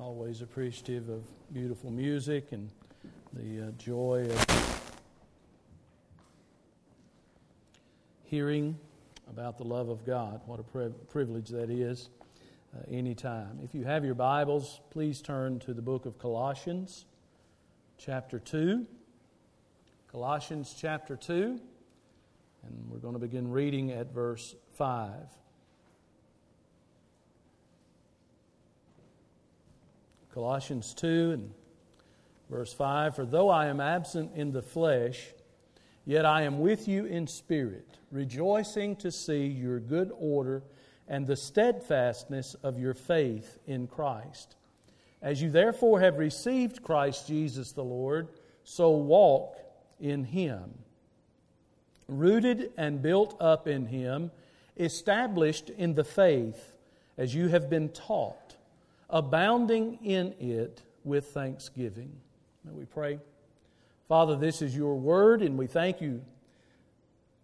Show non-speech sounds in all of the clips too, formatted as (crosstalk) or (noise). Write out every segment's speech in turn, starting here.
always appreciative of beautiful music and the uh, joy of hearing about the love of God. What a pri- privilege that is uh, anytime. If you have your Bibles, please turn to the book of Colossians, chapter 2. Colossians chapter 2, and we're going to begin reading at verse 5. Colossians 2 and verse 5 For though I am absent in the flesh, yet I am with you in spirit, rejoicing to see your good order and the steadfastness of your faith in Christ. As you therefore have received Christ Jesus the Lord, so walk in him. Rooted and built up in him, established in the faith as you have been taught abounding in it with thanksgiving. May we pray. Father, this is your word, and we thank you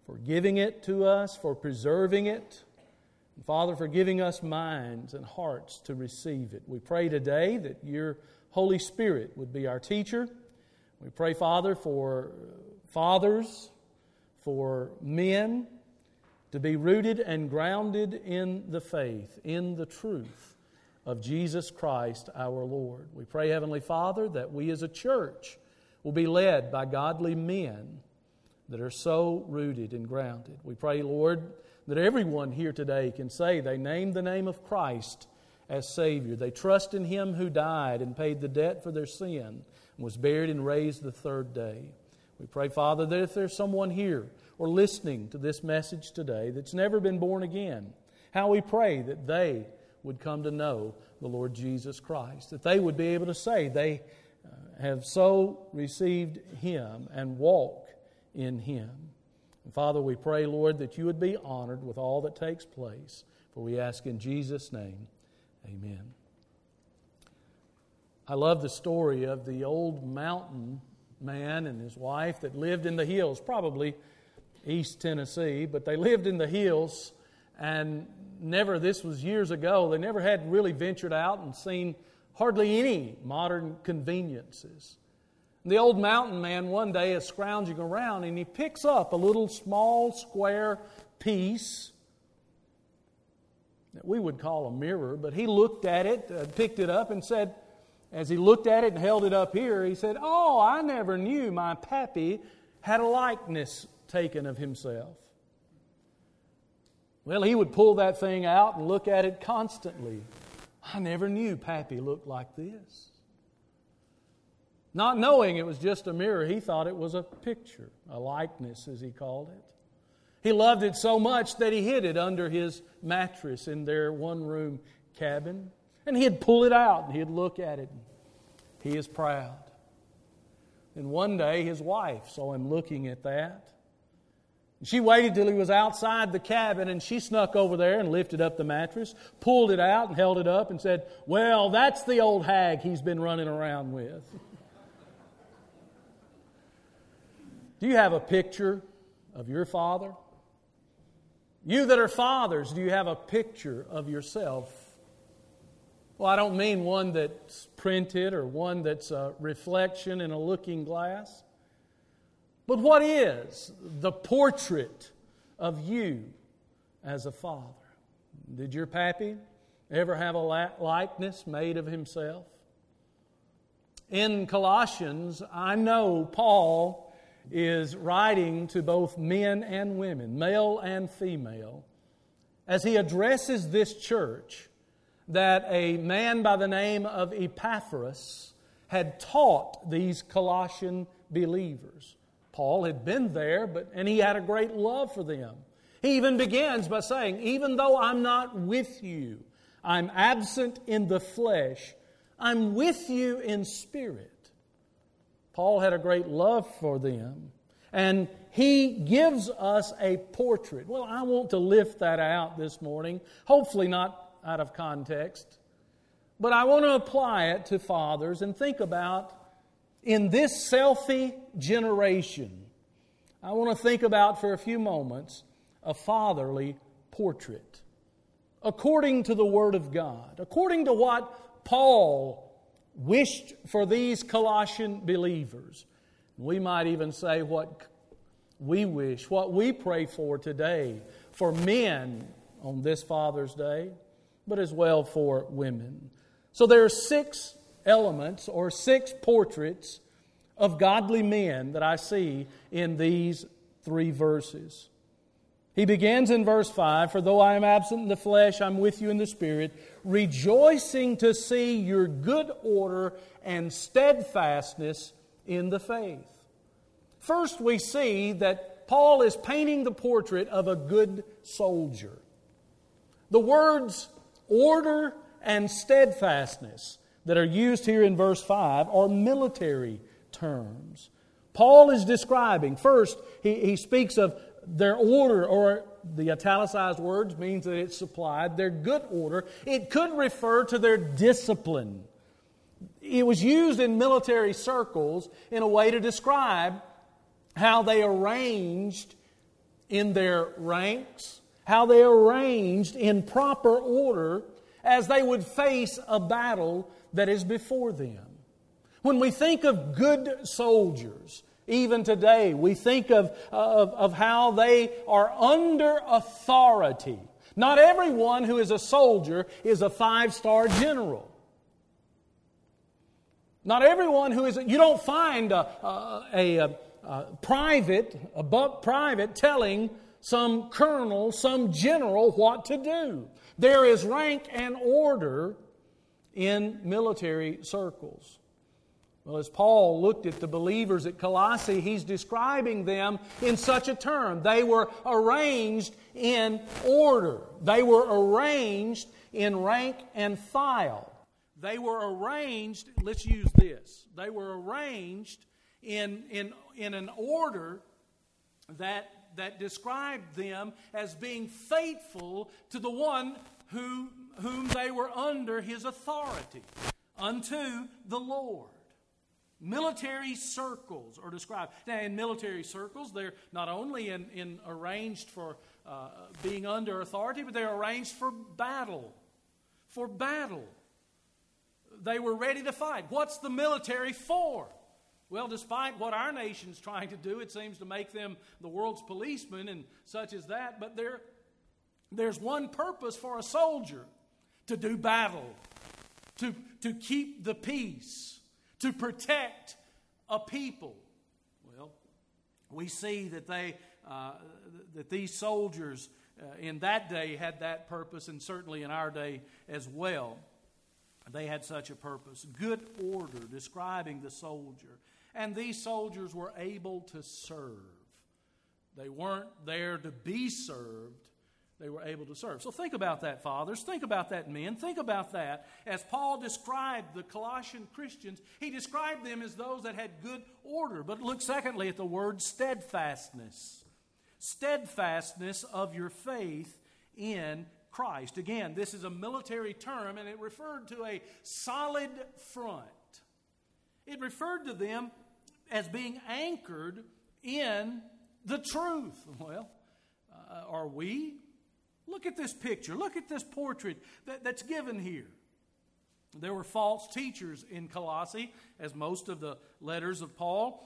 for giving it to us, for preserving it. And Father, for giving us minds and hearts to receive it. We pray today that your Holy Spirit would be our teacher. We pray, Father, for fathers, for men to be rooted and grounded in the faith, in the truth of Jesus Christ our Lord. We pray, Heavenly Father, that we as a church will be led by godly men that are so rooted and grounded. We pray, Lord, that everyone here today can say they name the name of Christ as Savior. They trust in Him who died and paid the debt for their sin and was buried and raised the third day. We pray, Father, that if there's someone here or listening to this message today that's never been born again, how we pray that they would come to know the Lord Jesus Christ, that they would be able to say they uh, have so received Him and walk in Him. And Father, we pray, Lord, that you would be honored with all that takes place. For we ask in Jesus' name, amen. I love the story of the old mountain man and his wife that lived in the hills, probably East Tennessee, but they lived in the hills and never, this was years ago, they never had really ventured out and seen hardly any modern conveniences. The old mountain man one day is scrounging around and he picks up a little small square piece that we would call a mirror, but he looked at it, uh, picked it up, and said, as he looked at it and held it up here, he said, Oh, I never knew my pappy had a likeness taken of himself. Well, he would pull that thing out and look at it constantly. I never knew Pappy looked like this. Not knowing it was just a mirror, he thought it was a picture, a likeness, as he called it. He loved it so much that he hid it under his mattress in their one room cabin. And he'd pull it out and he'd look at it. He is proud. And one day his wife saw him looking at that. She waited till he was outside the cabin and she snuck over there and lifted up the mattress, pulled it out and held it up and said, Well, that's the old hag he's been running around with. do you have a picture of your father? You that are fathers, do you have a picture of yourself? Well, I don't mean one that's printed or one that's a reflection in a looking glass. But what is the portrait of you as a father? Did your pappy ever have a likeness made of himself? In Colossians, I know Paul is writing to both men and women, male and female, as he addresses this church that a man by the name of Epaphras had taught these Colossian believers. Paul had been there, but, and he had a great love for them. He even begins by saying, Even though I'm not with you, I'm absent in the flesh, I'm with you in spirit. Paul had a great love for them. And he gives us a portrait. Well, I want to lift that out this morning, hopefully not out of context, but I want to apply it to fathers and think about in this selfie generation, I want to think about for a few moments a fatherly portrait. According to the Word of God, according to what Paul wished for these Colossian believers. We might even say what we wish, what we pray for today for men on this Father's Day, but as well for women. So there are six elements or six portraits of godly men that I see in these three verses. He begins in verse 5 For though I am absent in the flesh, I'm with you in the spirit, rejoicing to see your good order and steadfastness in the faith. First, we see that Paul is painting the portrait of a good soldier. The words order and steadfastness that are used here in verse 5 are military terms. Paul is describing, first, he, he speaks of their order, or the italicized words means that it's supplied, their good order. It could refer to their discipline. It was used in military circles in a way to describe how they arranged in their ranks, how they arranged in proper order as they would face a battle that is before them. When we think of good soldiers, even today, we think of, uh, of, of how they are under authority. Not everyone who is a soldier is a five star general. Not everyone who is, a, you don't find a, a, a, a private, a buck private telling some colonel, some general what to do. There is rank and order in military circles. Well, as Paul looked at the believers at Colossae, he's describing them in such a term. They were arranged in order, they were arranged in rank and file. They were arranged, let's use this, they were arranged in, in, in an order that, that described them as being faithful to the one who, whom they were under his authority, unto the Lord. Military circles are described. Now, in military circles, they're not only in, in arranged for uh, being under authority, but they're arranged for battle. For battle. They were ready to fight. What's the military for? Well, despite what our nation's trying to do, it seems to make them the world's policemen and such as that, but there, there's one purpose for a soldier to do battle, to, to keep the peace to protect a people. Well, we see that they uh, that these soldiers uh, in that day had that purpose, and certainly in our day as well. They had such a purpose. Good order, describing the soldier. And these soldiers were able to serve. They weren't there to be served, they were able to serve. So think about that, fathers. Think about that, men. Think about that. As Paul described the Colossian Christians, he described them as those that had good order. But look, secondly, at the word steadfastness. Steadfastness of your faith in Christ. Again, this is a military term, and it referred to a solid front. It referred to them as being anchored in the truth. Well, uh, are we Look at this picture. Look at this portrait that, that's given here. There were false teachers in Colossae, as most of the letters of Paul,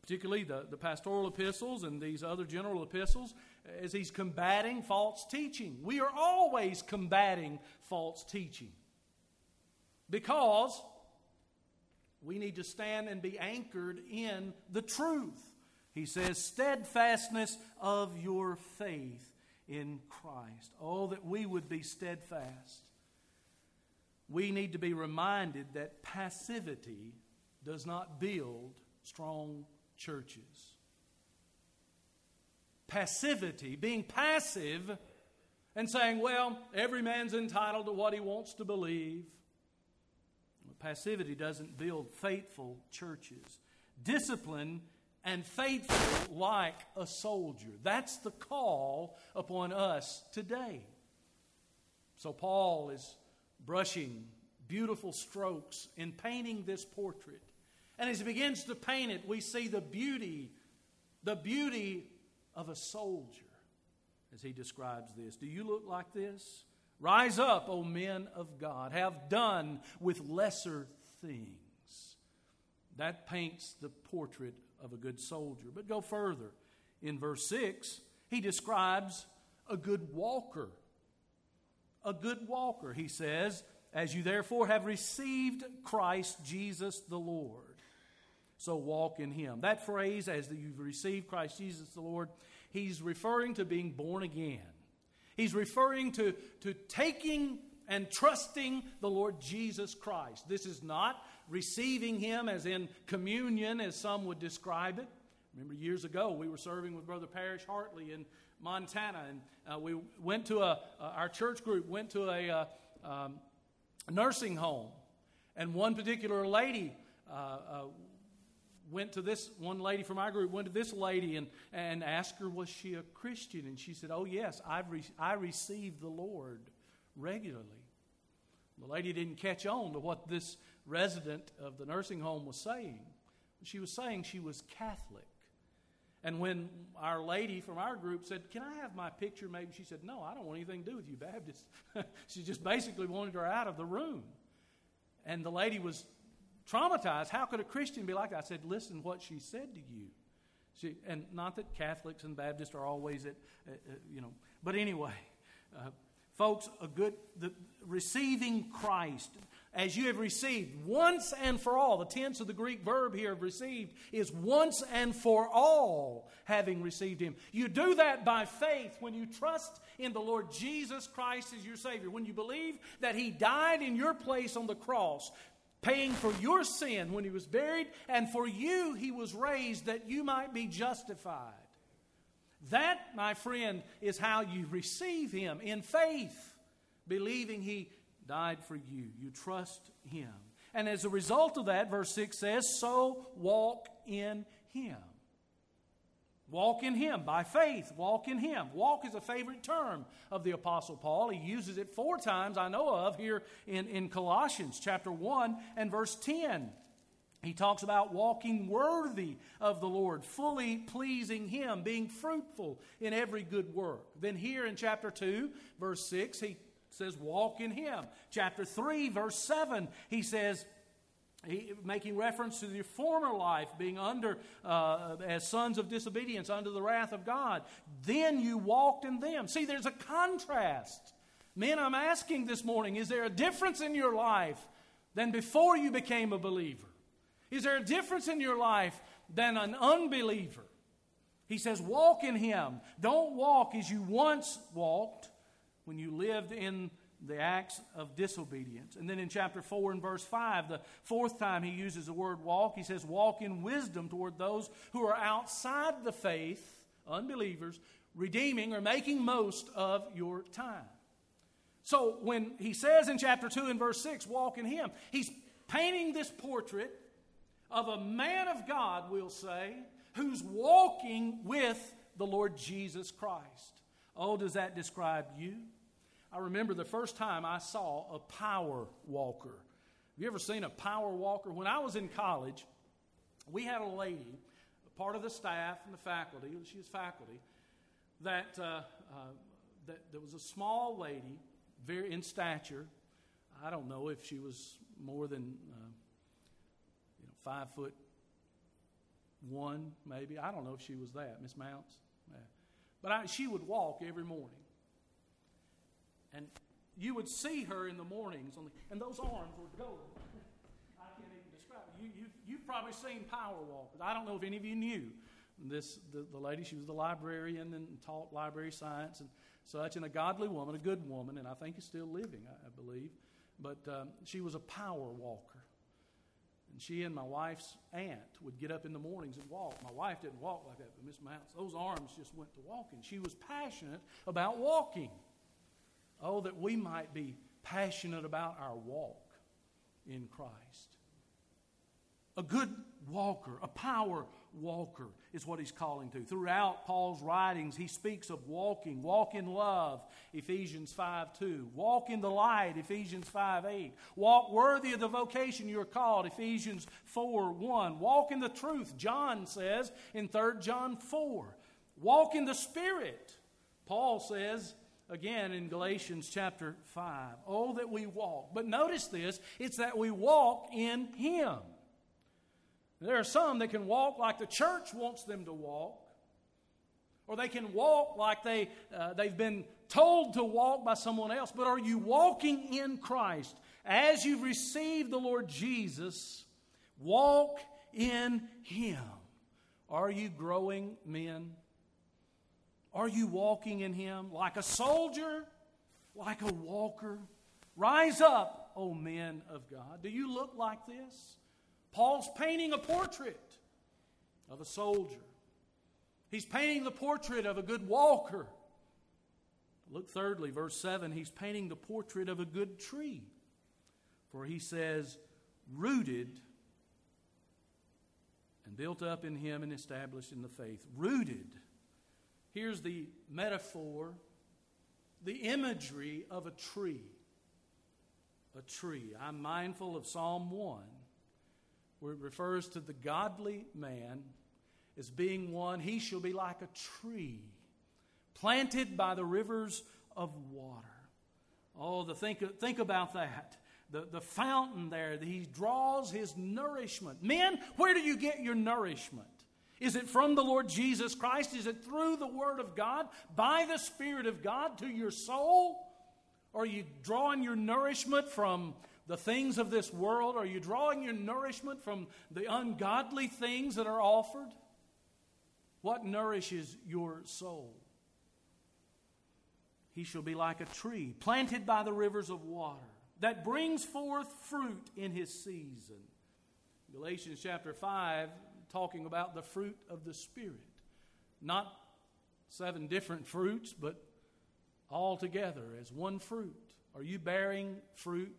particularly the, the pastoral epistles and these other general epistles, as he's combating false teaching. We are always combating false teaching because we need to stand and be anchored in the truth. He says, steadfastness of your faith in Christ. Oh, that we would be steadfast. We need to be reminded that passivity does not build strong churches. Passivity, being passive and saying, well, every man's entitled to what he wants to believe. Passivity doesn't build faithful churches. Discipline and faithful like a soldier. That's the call upon us today. So, Paul is brushing beautiful strokes in painting this portrait. And as he begins to paint it, we see the beauty, the beauty of a soldier as he describes this. Do you look like this? Rise up, O men of God. Have done with lesser things. That paints the portrait of a good soldier. But go further. In verse 6, he describes a good walker. A good walker, he says, as you therefore have received Christ Jesus the Lord. So walk in him. That phrase, as you've received Christ Jesus the Lord, he's referring to being born again. He's referring to, to taking and trusting the Lord Jesus Christ. This is not receiving him as in communion, as some would describe it. Remember, years ago, we were serving with Brother Parrish Hartley in Montana, and uh, we went to a, uh, our church group went to a uh, um, nursing home. And one particular lady uh, uh, went to this, one lady from our group went to this lady and, and asked her, was she a Christian? And she said, oh, yes, I've re- I received the Lord regularly. The lady didn't catch on to what this resident of the nursing home was saying. She was saying she was Catholic. And when our lady from our group said, Can I have my picture? Maybe she said, No, I don't want anything to do with you, Baptist. (laughs) she just basically wanted her out of the room. And the lady was traumatized. How could a Christian be like that? I said, Listen what she said to you. She, and not that Catholics and Baptists are always at, uh, uh, you know, but anyway, uh, folks, a good, the, receiving Christ, as you have received once and for all. The tense of the Greek verb here of received is once and for all having received Him. You do that by faith when you trust in the Lord Jesus Christ as your Savior. When you believe that He died in your place on the cross, paying for your sin when He was buried, and for you He was raised that you might be justified. That, my friend, is how you receive Him in faith, believing He died for you. You trust him. And as a result of that, verse 6 says, So walk in him. Walk in Him by faith. Walk in Him. Walk is a favorite term of the Apostle Paul. He uses it four times, I know of, here in, in Colossians chapter 1 and verse 10. He talks about walking worthy of the Lord, fully pleasing Him, being fruitful in every good work. Then, here in chapter 2, verse 6, he says, walk in him. Chapter 3, verse 7, he says, he, making reference to your former life being under, uh, as sons of disobedience, under the wrath of God. Then you walked in them. See, there's a contrast. Men, I'm asking this morning is there a difference in your life than before you became a believer? Is there a difference in your life than an unbeliever? He says, Walk in Him. Don't walk as you once walked when you lived in the acts of disobedience. And then in chapter 4 and verse 5, the fourth time he uses the word walk, he says, Walk in wisdom toward those who are outside the faith, unbelievers, redeeming or making most of your time. So when he says in chapter 2 and verse 6, walk in him, he's painting this portrait of a man of God, we'll say, who's walking with the Lord Jesus Christ. Oh, does that describe you? I remember the first time I saw a power walker. Have you ever seen a power walker? When I was in college, we had a lady, part of the staff and the faculty, she was faculty, that, uh, uh, that there was a small lady, very in stature. I don't know if she was more than uh, you know, five foot one, maybe. I don't know if she was that, Miss Mounts. Yeah. But I, she would walk every morning. And you would see her in the mornings, the, and those arms were golden. (laughs) I can't even describe it. You, you, you've probably seen power walkers. I don't know if any of you knew this the, the lady she was the librarian and taught library science and such and a godly woman a good woman and i think is still living i, I believe but um, she was a power walker and she and my wife's aunt would get up in the mornings and walk my wife didn't walk like that but miss mounts those arms just went to walking she was passionate about walking Oh, that we might be passionate about our walk in Christ. A good walker, a power walker is what he's calling to. Throughout Paul's writings, he speaks of walking. Walk in love, Ephesians 5 2. Walk in the light, Ephesians 5 8. Walk worthy of the vocation you are called, Ephesians 4 1. Walk in the truth, John says in 3 John 4. Walk in the Spirit, Paul says again in Galatians chapter 5. Oh, that we walk. But notice this it's that we walk in Him. There are some that can walk like the church wants them to walk, or they can walk like they, uh, they've been told to walk by someone else. But are you walking in Christ? As you've received the Lord Jesus, walk in Him. Are you growing men? Are you walking in Him like a soldier, like a walker? Rise up, O men of God. Do you look like this? Paul's painting a portrait of a soldier. He's painting the portrait of a good walker. Look thirdly, verse 7, he's painting the portrait of a good tree. For he says, rooted and built up in him and established in the faith. Rooted. Here's the metaphor, the imagery of a tree. A tree. I'm mindful of Psalm 1, where it refers to the godly man as being one, he shall be like a tree planted by the rivers of water. Oh, the think, think about that the, the fountain there he draws his nourishment. Men, where do you get your nourishment? Is it from the Lord Jesus Christ? Is it through the Word of God, by the Spirit of God to your soul? Are you drawing your nourishment from the things of this world? Are you drawing your nourishment from the ungodly things that are offered? What nourishes your soul? He shall be like a tree planted by the rivers of water that brings forth fruit in his season. Galatians chapter 5, talking about the fruit of the Spirit. Not seven different fruits, but all together as one fruit. Are you bearing fruit,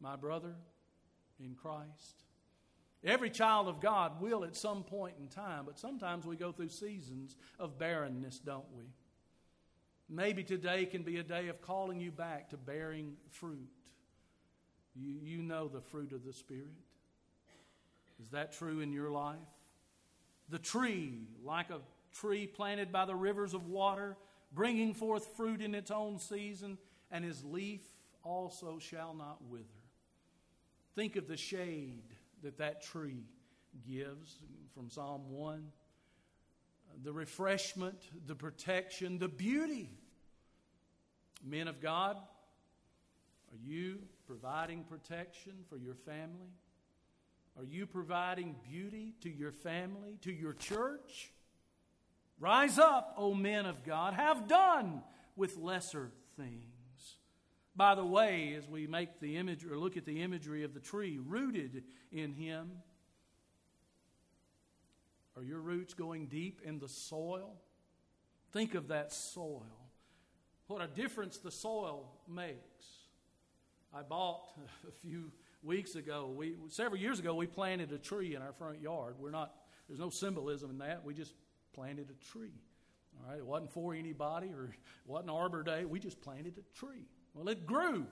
my brother, in Christ? Every child of God will at some point in time, but sometimes we go through seasons of barrenness, don't we? Maybe today can be a day of calling you back to bearing fruit. You, you know the fruit of the Spirit. Is that true in your life? The tree, like a tree planted by the rivers of water, bringing forth fruit in its own season, and his leaf also shall not wither. Think of the shade that that tree gives from Psalm 1 the refreshment, the protection, the beauty. Men of God, are you providing protection for your family? Are you providing beauty to your family, to your church? Rise up, O men of God, have done with lesser things. By the way, as we make the image or look at the imagery of the tree rooted in him, are your roots going deep in the soil? Think of that soil. What a difference the soil makes. I bought (laughs) a few weeks ago. We several years ago we planted a tree in our front yard. We're not there's no symbolism in that. We just planted a tree. All right, it wasn't for anybody or it wasn't Arbor Day. We just planted a tree. Well, it grew.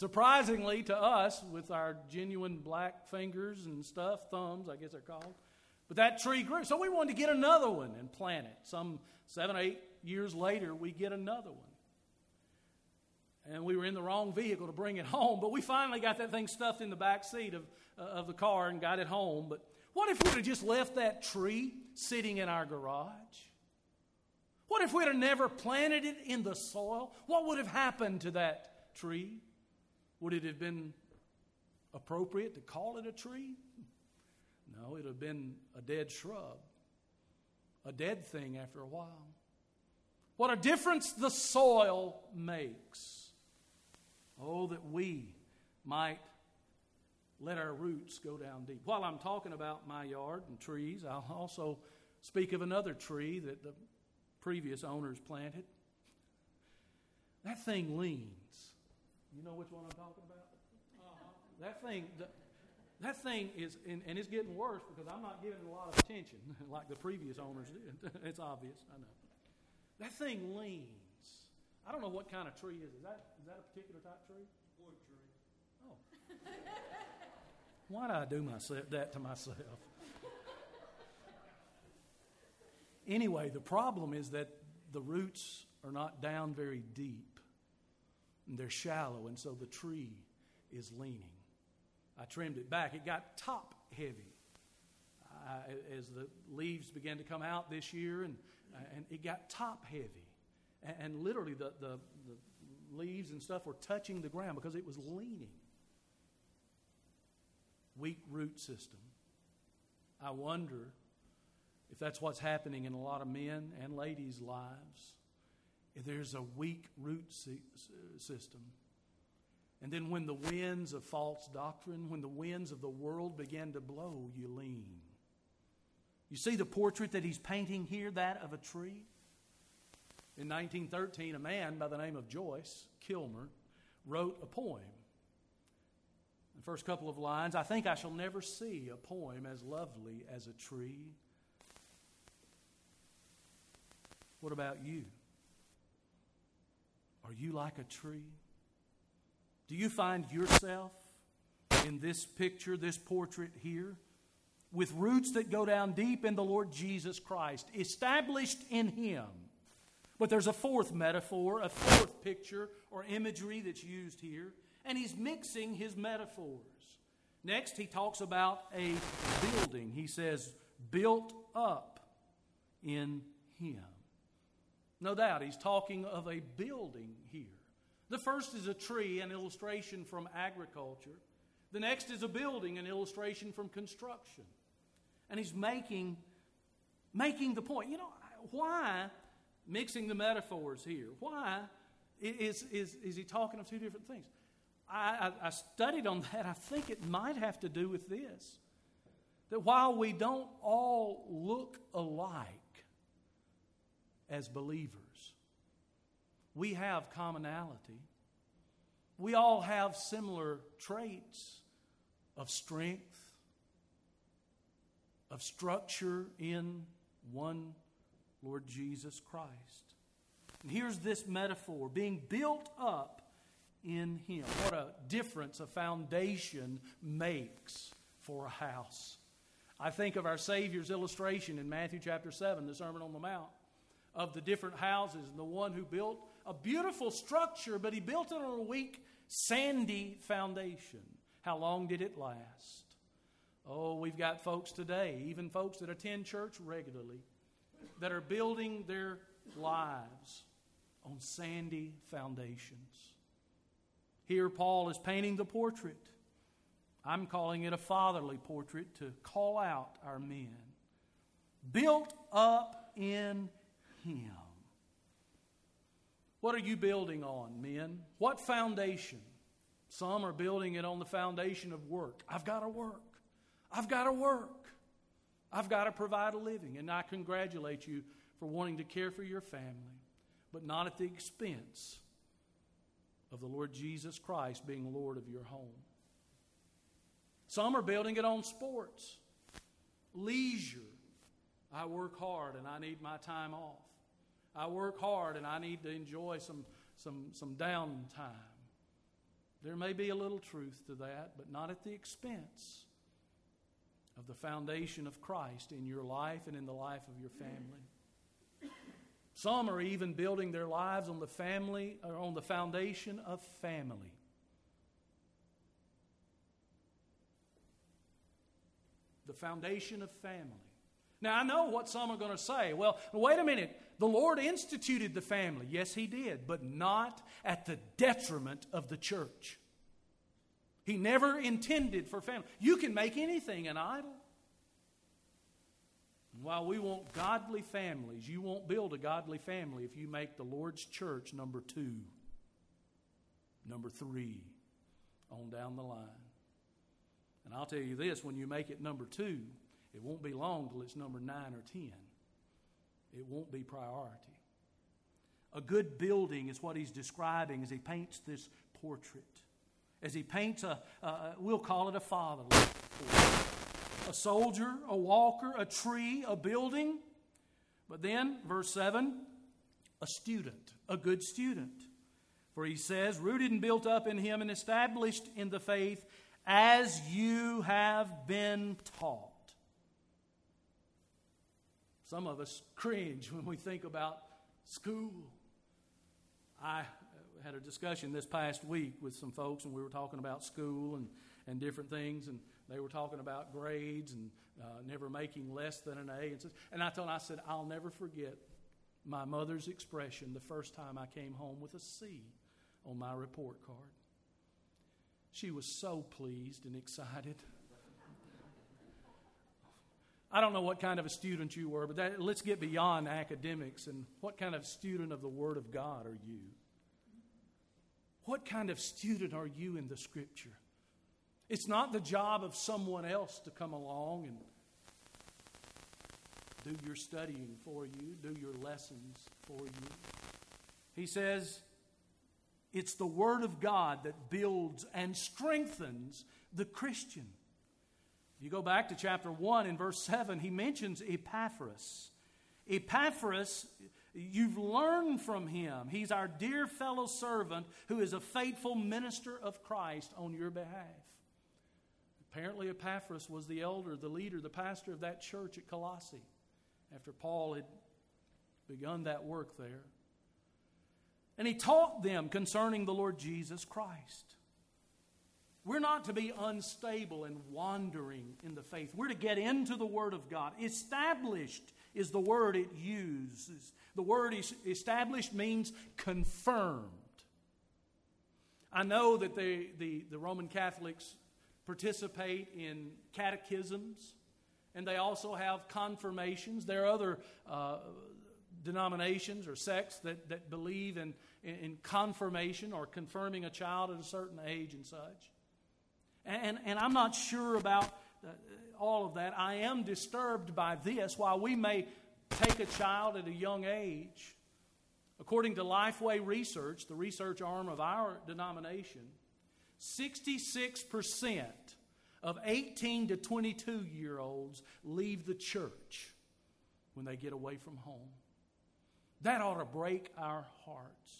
Unsurprisingly to us, with our genuine black fingers and stuff, thumbs, I guess they're called. But that tree grew. So we wanted to get another one and plant it. Some seven, eight years later, we get another one and we were in the wrong vehicle to bring it home. But we finally got that thing stuffed in the back seat of, uh, of the car and got it home. But what if we'd have just left that tree sitting in our garage? What if we'd have never planted it in the soil? What would have happened to that tree? Would it have been appropriate to call it a tree? No, it would have been a dead shrub, a dead thing after a while. What a difference the soil makes. Oh, that we might let our roots go down deep. While I'm talking about my yard and trees, I'll also speak of another tree that the previous owners planted. That thing leans. You know which one I'm talking about? Uh-huh. That thing, that thing is, and, and, it's getting worse because I'm not giving it a lot of attention (laughs) like the previous owners did. (laughs) it's obvious, I know. That thing leans. I don't know what kind of tree is. Is that is that a particular type tree? Wood tree. Oh. Why do I do myself that to myself? anyway, the problem is that the roots are not down very deep, and they're shallow, and so the tree is leaning. I trimmed it back. It got top heavy. as the leaves began to come out this year, and, and it got top heavy. And, and literally, the, the, the leaves and stuff were touching the ground because it was leaning. Weak root system. I wonder if that's what's happening in a lot of men and ladies' lives. If there's a weak root system. And then when the winds of false doctrine, when the winds of the world begin to blow, you lean. You see the portrait that he's painting here, that of a tree? In 1913, a man by the name of Joyce Kilmer wrote a poem. The first couple of lines I think I shall never see a poem as lovely as a tree. What about you? Are you like a tree? Do you find yourself in this picture, this portrait here, with roots that go down deep in the Lord Jesus Christ, established in Him? But there's a fourth metaphor, a fourth picture or imagery that's used here, and he's mixing his metaphors. Next, he talks about a building. He says, built up in him. No doubt, he's talking of a building here. The first is a tree, an illustration from agriculture. The next is a building, an illustration from construction. And he's making, making the point. You know, why mixing the metaphors here? Why is, is, is he talking of two different things? I, I, I studied on that. I think it might have to do with this that while we don't all look alike, as believers. We have commonality. We all have similar traits of strength, of structure in one Lord Jesus Christ. And here's this metaphor being built up in Him. What a difference a foundation makes for a house. I think of our Savior's illustration in Matthew chapter 7, the Sermon on the Mount of the different houses and the one who built a beautiful structure, but he built it on a weak, sandy foundation. How long did it last? Oh, we've got folks today, even folks that attend church regularly, that are building their lives on sandy foundations. Here, Paul is painting the portrait. I'm calling it a fatherly portrait to call out our men. Built up in him. What are you building on, men? What foundation? Some are building it on the foundation of work. I've got to work. I've got to work. I've got to provide a living. And I congratulate you for wanting to care for your family, but not at the expense of the Lord Jesus Christ being Lord of your home. Some are building it on sports, leisure. I work hard and I need my time off. I work hard and I need to enjoy some, some, some downtime. There may be a little truth to that, but not at the expense of the foundation of Christ in your life and in the life of your family. Some are even building their lives on the family or on the foundation of family. The foundation of family. Now, I know what some are going to say. Well, wait a minute. The Lord instituted the family. Yes, He did, but not at the detriment of the church. He never intended for family. You can make anything an idol. And while we want godly families, you won't build a godly family if you make the Lord's church number two, number three, on down the line. And I'll tell you this when you make it number two, it won't be long till it's number nine or ten. It won't be priority. A good building is what he's describing as he paints this portrait. As he paints a, we'll call it a father. A soldier, a walker, a tree, a building. But then, verse 7, a student, a good student. For he says, rooted and built up in him and established in the faith as you have been taught some of us cringe when we think about school. I had a discussion this past week with some folks, and we were talking about school and, and different things, and they were talking about grades and uh, never making less than an A. And, so, and I told them, I said, I'll never forget my mother's expression the first time I came home with a C on my report card. She was so pleased and excited. I don't know what kind of a student you were, but that, let's get beyond academics and what kind of student of the Word of God are you? What kind of student are you in the Scripture? It's not the job of someone else to come along and do your studying for you, do your lessons for you. He says, it's the Word of God that builds and strengthens the Christian. You go back to chapter 1 in verse 7, he mentions Epaphras. Epaphras, you've learned from him. He's our dear fellow servant who is a faithful minister of Christ on your behalf. Apparently, Epaphras was the elder, the leader, the pastor of that church at Colossae after Paul had begun that work there. And he taught them concerning the Lord Jesus Christ. We're not to be unstable and wandering in the faith. We're to get into the Word of God. Established is the word it uses. The word established means confirmed. I know that the, the, Roman Catholics participate in catechisms and they also have confirmations. There are other uh, denominations or sects that, that believe in, in, in, confirmation or confirming a child at a certain age and such. And, and I'm not sure about uh, all of that. I am disturbed by this. While we may take a child at a young age, according to Lifeway Research, the research arm of our denomination, 66% of 18 to 22 year olds leave the church when they get away from home. That ought to break our hearts.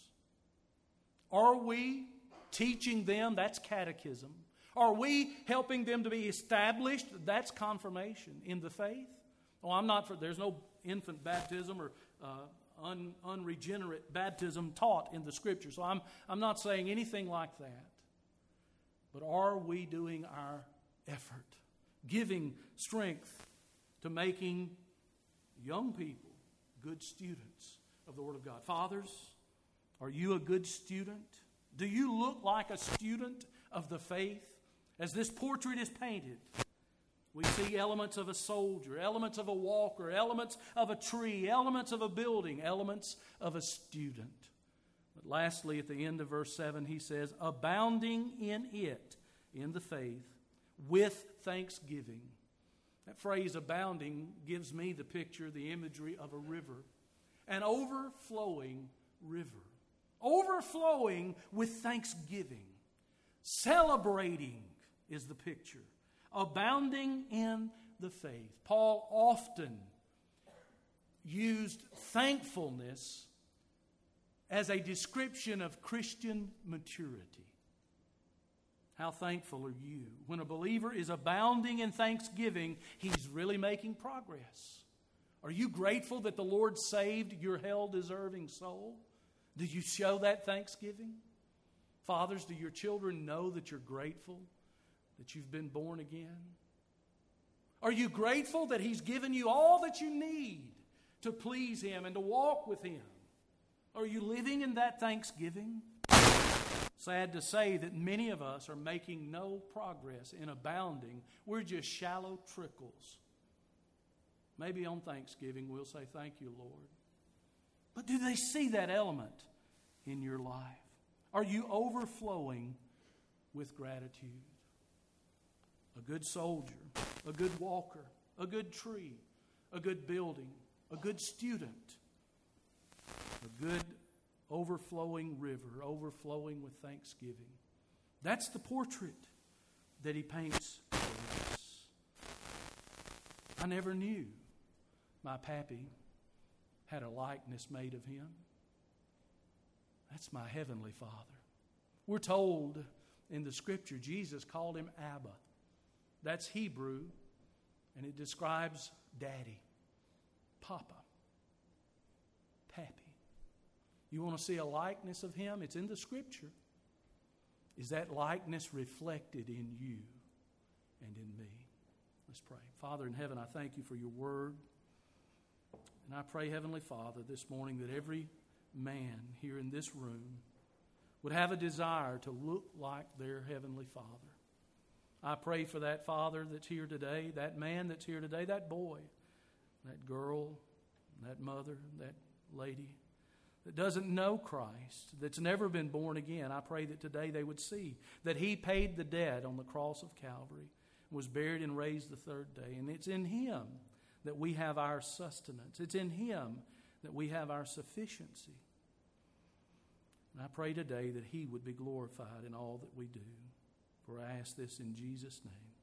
Are we teaching them? That's catechism. Are we helping them to be established? That's confirmation in the faith. Oh, I'm not for, there's no infant baptism or uh, un, unregenerate baptism taught in the scripture. So I'm, I'm not saying anything like that. But are we doing our effort, giving strength to making young people good students of the Word of God? Fathers, are you a good student? Do you look like a student of the faith? As this portrait is painted, we see elements of a soldier, elements of a walker, elements of a tree, elements of a building, elements of a student. But lastly, at the end of verse 7, he says, abounding in it, in the faith, with thanksgiving. That phrase, abounding, gives me the picture, the imagery of a river, an overflowing river, overflowing with thanksgiving, celebrating is the picture. Abounding in the faith. Paul often used thankfulness as a description of Christian maturity. How thankful are you? When a believer is abounding in thanksgiving, he's really making progress. Are you grateful that the Lord saved your hell deserving soul? Do you show that thanksgiving? Fathers, do your children know that you're grateful that you've been born again? Are you grateful that He's given you all that you need to please Him and to walk with Him? Are you living in that thanksgiving? Sad to say that many of us are making no progress in abounding. We're just shallow trickles. Maybe on Thanksgiving we'll say, Thank you, Lord. But do they see that element in your life? Are you overflowing with gratitude? A good soldier, a good walker, a good tree, a good building, a good student, a good overflowing river, overflowing with thanksgiving. That's the portrait that he paints for us. I never knew my pappy had a likeness made of him. That's my heavenly Father. We're told in the scripture, Jesus called him Abba. That's Hebrew, and it describes daddy, papa, pappy. You want to see a likeness of Him? It's in the Scripture. Is that likeness reflected in you and in me? Let's pray. Father in heaven, I thank you for your word. And I pray, Heavenly Father, this morning that every man here in this room would have a desire to look like their Heavenly Father. I pray for that father that's here today, that man that's here today, that boy, that girl, that mother, that lady that doesn't know Christ, that's never been born again. I pray that today they would see that He paid the debt on the cross of Calvary, was buried and raised the third day. And it's in Him that we have our sustenance, it's in Him that we have our sufficiency. And I pray today that He would be glorified in all that we do. For I ask this in Jesus' name.